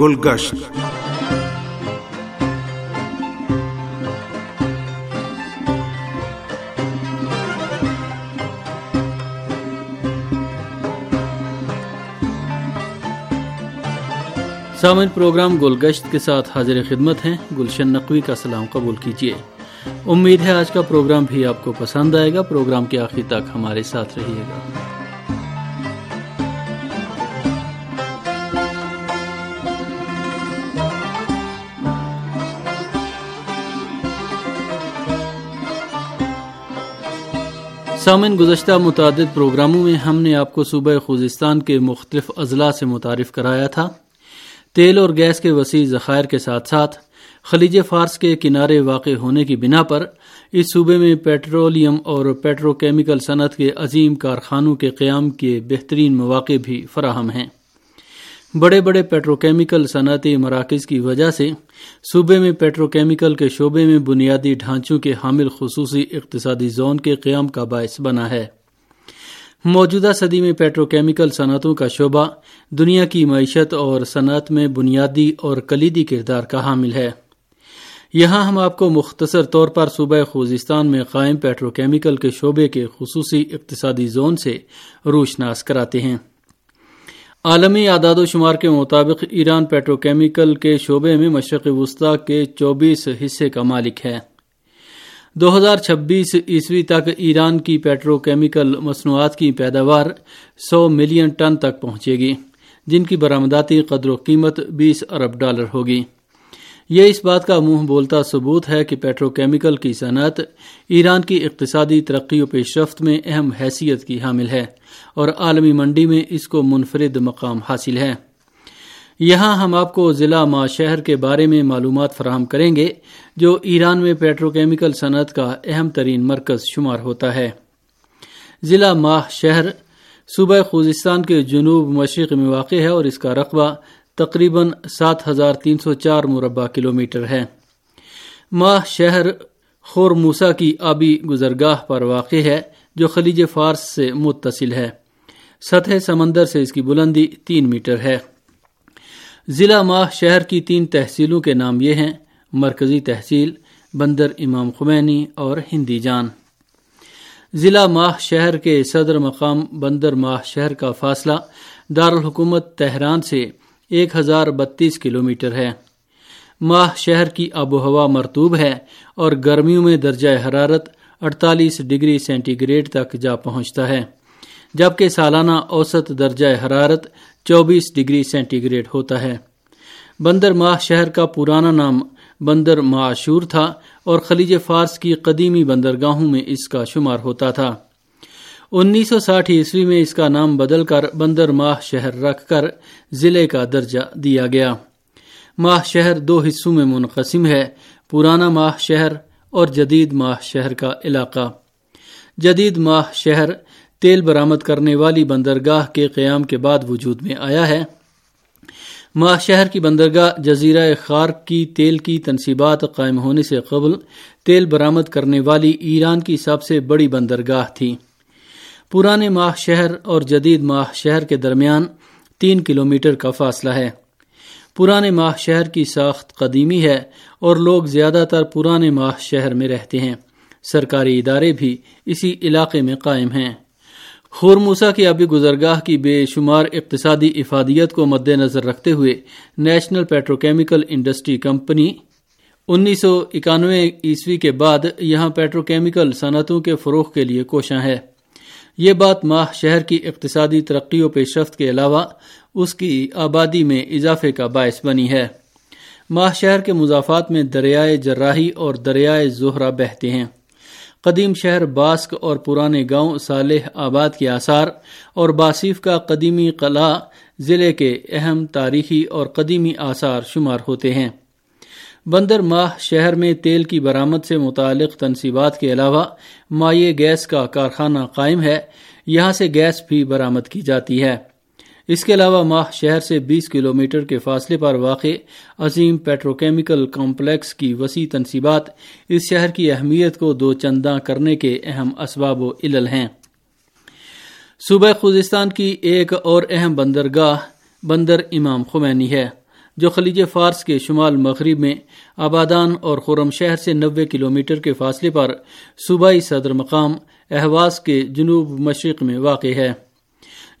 گلگشت۔ سامن پروگرام گلگشت کے ساتھ حاضر خدمت ہیں۔ گلشن نقوی کا سلام قبول کیجیے۔ امید ہے آج کا پروگرام بھی آپ کو پسند آئے گا۔ پروگرام کے آخر تک ہمارے ساتھ رہیے گا۔ سامن گزشتہ متعدد پروگراموں میں ہم نے آپ کو صوبہ خوزستان کے مختلف اضلاع سے متعارف کرایا تھا۔ تیل اور گیس کے وسیع ذخائر کے ساتھ ساتھ خلیج فارس کے کنارے واقع ہونے کی بنا پر اس صوبے میں پیٹرولیم اور پیٹرو کیمیکل صنعت کے عظیم کارخانوں کے قیام کے بہترین مواقع بھی فراہم ہیں۔ بڑے بڑے پیٹرو کیمیکل صنعتی مراکز کی وجہ سے صوبے میں پیٹرو کیمیکل کے شعبے میں بنیادی ڈھانچوں کے حامل خصوصی اقتصادی زون کے قیام کا باعث بنا ہے۔ موجودہ صدی میں پیٹرو کیمیکل صنعتوں کا شعبہ دنیا کی معیشت اور صنعت میں بنیادی اور کلیدی کردار کا حامل ہے۔ یہاں ہم آپ کو مختصر طور پر صوبہ خوزستان میں قائم پیٹرو کیمیکل کے شعبے کے خصوصی اقتصادی زون سے روشناس کراتے ہیں۔ عالمی اعداد و شمار کے مطابق ایران پیٹرو کیمیکل کے شعبے میں مشرق وسطی کے چوبیس حصے کا مالک ہے۔ دو ہزار چھبیس عیسوی تک ایران کی پیٹرو کیمیکل مصنوعات کی پیداوار سو ملین ٹن تک پہنچے گی، جن کی برآمداتی قدر و قیمت بیس ارب ڈالر ہوگی۔ یہ اس بات کا منہ بولتا ثبوت ہے کہ پیٹرو کیمیکل کی صنعت ایران کی اقتصادی ترقی و پیش رفت میں اہم حیثیت کی حامل ہے اور عالمی منڈی میں اس کو منفرد مقام حاصل ہے۔ یہاں ہم آپ کو ضلع ماں شہر کے بارے میں معلومات فراہم کریں گے جو ایران میں پیٹرو کیمیکل صنعت کا اہم ترین مرکز شمار ہوتا ہے۔ ضلع ماہ شہر صوبہ خوزستان کے جنوب مشرق میں واقع ہے اور اس کا رقبہ تقریباً سات ہزار تین سو چار مربع کلومیٹر ہے۔ ماہ شہر خور موسا کی آبی گزرگاہ پر واقع ہے، جو خلیج فارس سے متصل ہے۔ سطح سمندر سے اس کی بلندی تین میٹر ہے۔ ضلع ماہ شہر کی تین تحصیلوں کے نام یہ ہیں، مرکزی تحصیل، بندر امام خمینی اور ہندی جان۔ ضلع ماہ شہر کے صدر مقام بندر ماہ شہر کا فاصلہ دارالحکومت تہران سے ایک ہزار بتیس کلومیٹر ہے۔ ماہ شہر کی آب و ہوا مرتوب ہے اور گرمیوں میں درجہ حرارت اڑتالیس ڈگری سینٹی گریڈ تک جا پہنچتا ہے، جبکہ سالانہ اوسط درجہ حرارت چوبیس ڈگری سینٹی گریڈ ہوتا ہے۔ بندر ماہ شہر کا پرانا نام بندر معاشور تھا اور خلیج فارس کی قدیمی بندرگاہوں میں اس کا شمار ہوتا تھا۔ انیس سو ساٹھ عیسوی میں اس کا نام بدل کر بندر ماہ شہر رکھ کر ضلع کا درجہ دیا گیا۔ ماہ شہر دو حصوں میں منقسم ہے، پرانا ماہ شہر اور جدید ماہ شہر کا علاقہ۔ جدید ماہ شہر تیل برآمد کرنے والی بندرگاہ کے قیام کے بعد وجود میں آیا ہے۔ ماہ شہر کی بندرگاہ جزیرہ خار کی تیل کی تنصیبات قائم ہونے سے قبل تیل برآمد کرنے والی ایران کی سب سے بڑی بندرگاہ تھی۔ پرانے ماہ شہر اور جدید ماہ شہر کے درمیان تین کلومیٹر کا فاصلہ ہے۔ پرانے ماہ شہر کی ساخت قدیمی ہے اور لوگ زیادہ تر پرانے ماہ شہر میں رہتے ہیں۔ سرکاری ادارے بھی اسی علاقے میں قائم ہیں۔ خورموسا کی آبی گزرگاہ کی بے شمار اقتصادی افادیت کو مد نظر رکھتے ہوئے نیشنل پیٹروکیمیکل انڈسٹری کمپنی انیس سو اکانوے عیسوی کے بعد یہاں پیٹروکیمیکل صنعتوں کے فروغ کے لیے کوشاں ہے۔ یہ بات ماہ شہر کی اقتصادی ترقی و پیش رفت کے علاوہ اس کی آبادی میں اضافے کا باعث بنی ہے۔ ماہ شہر کے مضافات میں دریائے جراحی اور دریائے زہرہ بہتے ہیں۔ قدیم شہر باسک اور پرانے گاؤں صالح آباد کے آثار اور باصیف کا قدیمی قلعہ ضلع کے اہم تاریخی اور قدیمی آثار شمار ہوتے ہیں۔ بندر ماہ شہر میں تیل کی برآمد سے متعلق تنصیبات کے علاوہ مائع گیس کا کارخانہ قائم ہے، یہاں سے گیس بھی برآمد کی جاتی ہے۔ اس کے علاوہ ماہ شہر سے بیس کلومیٹر کے فاصلے پر واقع عظیم پیٹروکیمیکل کمپلیکس کی وسیع تنصیبات اس شہر کی اہمیت کو دو چنداں کرنے کے اہم اسباب و علل ہیں۔ صوبہ خوزستان کی ایک اور اہم بندرگاہ بندر امام خمینی ہے۔ جو خلیج فارس کے شمال مغرب میں آبادان اور خورم شہر سے نوے کلومیٹر کے فاصلے پر صوبائی صدر مقام احواز کے جنوب مشرق میں واقع ہے۔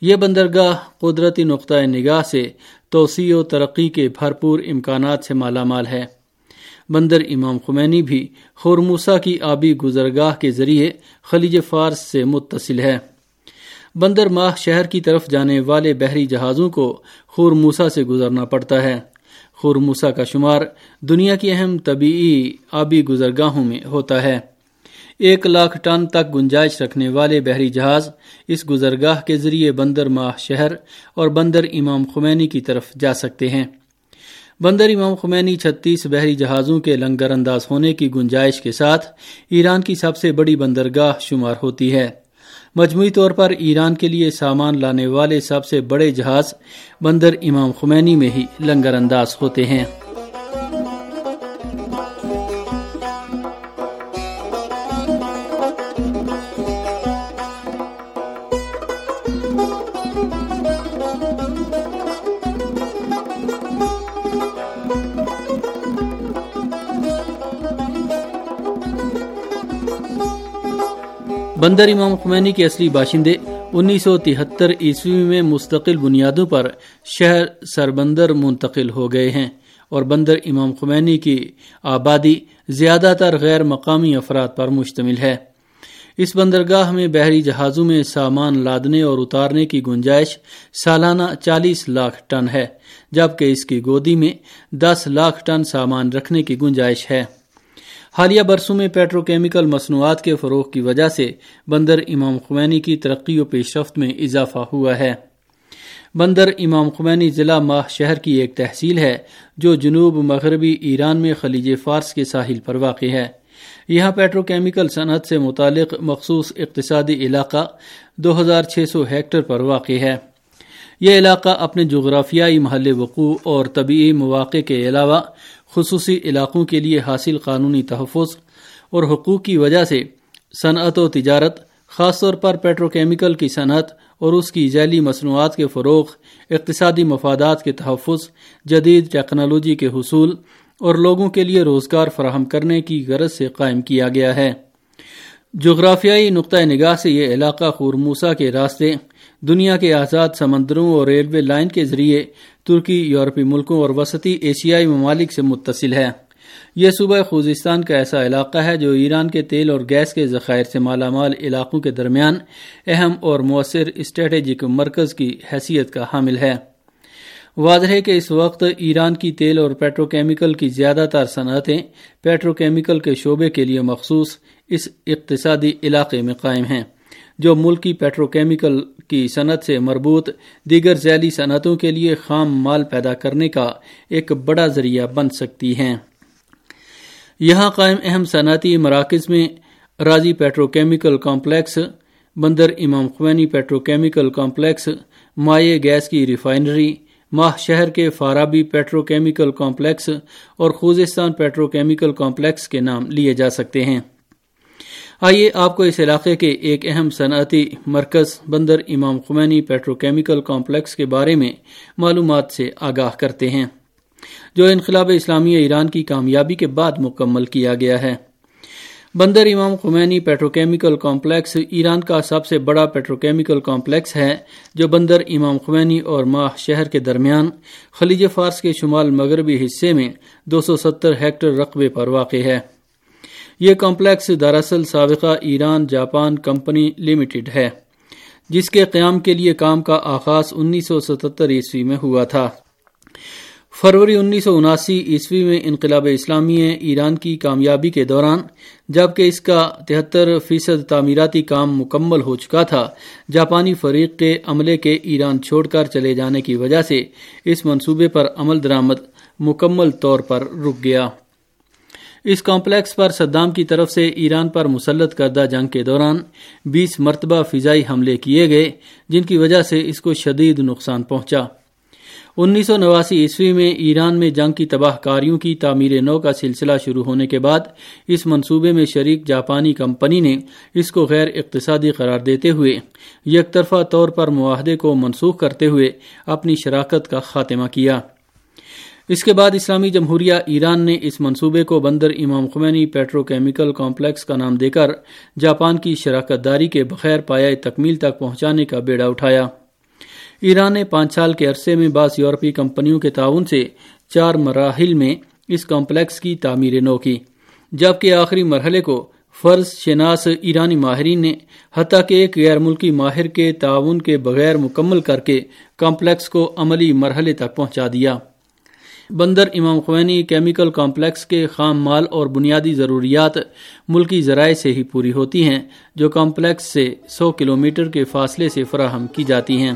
یہ بندرگاہ قدرتی نقطۂ نگاہ سے توسیع و ترقی کے بھرپور امکانات سے مالا مال ہے۔ بندر امام خمینی بھی خورموسا کی آبی گزرگاہ کے ذریعے خلیج فارس سے متصل ہے۔ بندر ماہ شہر کی طرف جانے والے بحری جہازوں کو خورموسا سے گزرنا پڑتا ہے۔ خورموسا کا شمار دنیا کی اہم طبیعی آبی گزرگاہوں میں ہوتا ہے۔ ایک لاکھ ٹن تک گنجائش رکھنے والے بحری جہاز اس گزرگاہ کے ذریعے بندر ماہ شہر اور بندر امام خمینی کی طرف جا سکتے ہیں۔ بندر امام خمینی چھتیس بحری جہازوں کے لنگر انداز ہونے کی گنجائش کے ساتھ ایران کی سب سے بڑی بندرگاہ شمار ہوتی ہے۔ مجموعی طور پر ایران کے لیے سامان لانے والے سب سے بڑے جہاز بندر امام خمینی میں ہی لنگر انداز ہوتے ہیں۔ بندر امام خمینی کے اصلی باشندے انیس سو تہتر عیسوی میں مستقل بنیادوں پر شہر سربندر منتقل ہو گئے ہیں اور بندر امام خمینی کی آبادی زیادہ تر غیر مقامی افراد پر مشتمل ہے۔ اس بندرگاہ میں بحری جہازوں میں سامان لادنے اور اتارنے کی گنجائش سالانہ چالیس لاکھ ٹن ہے، جبکہ اس کی گودی میں دس لاکھ ٹن سامان رکھنے کی گنجائش ہے۔ حالیہ برسوں میں پیٹرو کیمیکل مصنوعات کے فروغ کی وجہ سے بندر امام خمینی کی ترقی و پیش رفت میں اضافہ ہوا ہے۔ بندر امام خمینی ضلع ماہ شہر کی ایک تحصیل ہے جو جنوب مغربی ایران میں خلیج فارس کے ساحل پر واقع ہے۔ یہاں پیٹرو کیمیکل صنعت سے متعلق مخصوص اقتصادی علاقہ دو ہزار چھ سو ہیکٹر پر واقع ہے۔ یہ علاقہ اپنے جغرافیائی محل وقوع اور طبیعی مواقع کے علاوہ خصوصی علاقوں کے لیے حاصل قانونی تحفظ اور حقوق کی وجہ سے صنعت و تجارت، خاص طور پر پیٹرو کیمیکل کی صنعت اور اس کی ذیلی مصنوعات کے فروغ، اقتصادی مفادات کے تحفظ، جدید ٹیکنالوجی کے حصول اور لوگوں کے لیے روزگار فراہم کرنے کی غرض سے قائم کیا گیا ہے۔ جغرافیائی نقطۂ نگاہ سے یہ علاقہ خورموسا کے راستے دنیا کے آزاد سمندروں اور ریلوے لائن کے ذریعے ترکی، یورپی ملکوں اور وسطی ایشیائی ممالک سے متصل ہے۔ یہ صوبہ خوزستان کا ایسا علاقہ ہے جو ایران کے تیل اور گیس کے ذخائر سے مالا مال علاقوں کے درمیان اہم اور مؤثر اسٹریٹجک مرکز کی حیثیت کا حامل ہے۔ واضح ہے کہ اس وقت ایران کی تیل اور پیٹرو کیمیکل کی زیادہ تر صنعتیں پیٹرو کیمیکل کے شعبے کے لیے مخصوص اس اقتصادی علاقے میں قائم ہیں، جو ملکی پیٹرو کیمیکل کی صنعت سے مربوط دیگر ذیلی صنعتوں کے لیے خام مال پیدا کرنے کا ایک بڑا ذریعہ بن سکتی ہیں۔ یہاں قائم اہم صنعتی مراکز میں راضی petro chemical complex, Bandar Imam Khomeini petrochemical complex مائع گیس کی ریفائنری، ماہ شہر کے فارابی پیٹرو کیمیکل کمپلیکس اور خوزستان پیٹرو کیمیکل کمپلیکس کے نام لیے جا سکتے ہیں۔ آئیے آپ کو اس علاقے کے ایک اہم صنعتی مرکز بندر Imam Khomeini petro chemical complex کے بارے میں معلومات سے آگاہ کرتے ہیں، جو انقلاب اسلامی ایران کی کامیابی کے بعد مکمل کیا گیا ہے۔ Bandar Imam Khomeini petrochemical complex Iran کا سب سے بڑا پیٹرو کیمیکل کمپلیکس ہے، جو بندر امام خمینی اور ماہ شہر کے درمیان خلیج فارس کے شمال مغربی حصے میں دو سو ستر ہیکٹر رقبے پر واقع ہے۔ یہ کمپلیکس دراصل سابقہ ایران جاپان کمپنی لمیٹڈ ہے، جس کے قیام کے لیے کام کا آغاز انیس سو ستتر عیسوی میں ہوا تھا۔ فروری انیس سو اناسی عیسوی میں انقلاب اسلامی ایران کی کامیابی کے دوران، جبکہ اس کا تہتر فیصد تعمیراتی کام مکمل ہو چکا تھا، جاپانی فریق کے عملے کے ایران چھوڑ کر چلے جانے کی وجہ سے اس منصوبے پر عمل درآمد مکمل طور پر رک گیا۔ اس کمپلیکس پر صدام کی طرف سے ایران پر مسلط کردہ جنگ کے دوران بیس مرتبہ فضائی حملے کیے گئے، جن کی وجہ سے اس کو شدید نقصان پہنچا۔ انیس سو نواسی عیسوی میں ایران میں جنگ کی تباہ کاریوں کی تعمیر نو کا سلسلہ شروع ہونے کے بعد اس منصوبے میں شریک جاپانی کمپنی نے اس کو غیر اقتصادی قرار دیتے ہوئے یک طرفہ طور پر معاہدے کو منسوخ کرتے ہوئے اپنی شراکت کا خاتمہ کیا۔ اس کے بعد اسلامی جمہوریہ ایران نے اس منصوبے کو بندر Imam Khomeini petro chemical complex کا نام دے کر جاپان کی شراکت داری کے بغیر پایا تکمیل تک پہنچانے کا بیڑا اٹھایا۔ ایران نے پانچ سال کے عرصے میں بعض یورپی کمپنیوں کے تعاون سے چار مراحل میں اس کمپلیکس کی تعمیر نو کی۔ جبکہ آخری مرحلے کو فرض شناس ایرانی ماہرین نے حتیٰ کہ ایک غیر ملکی ماہر کے تعاون کے بغیر مکمل کر کے کمپلیکس کو عملی مرحلے تک پہنچا دیا۔ بندر امام خوینی کیمیکل کمپلیکس کے خام مال اور بنیادی ضروریات ملکی ذرائع سے ہی پوری ہوتی ہیں، جو کمپلیکس سے سو کلومیٹر کے فاصلے سے فراہم کی جاتی ہیں۔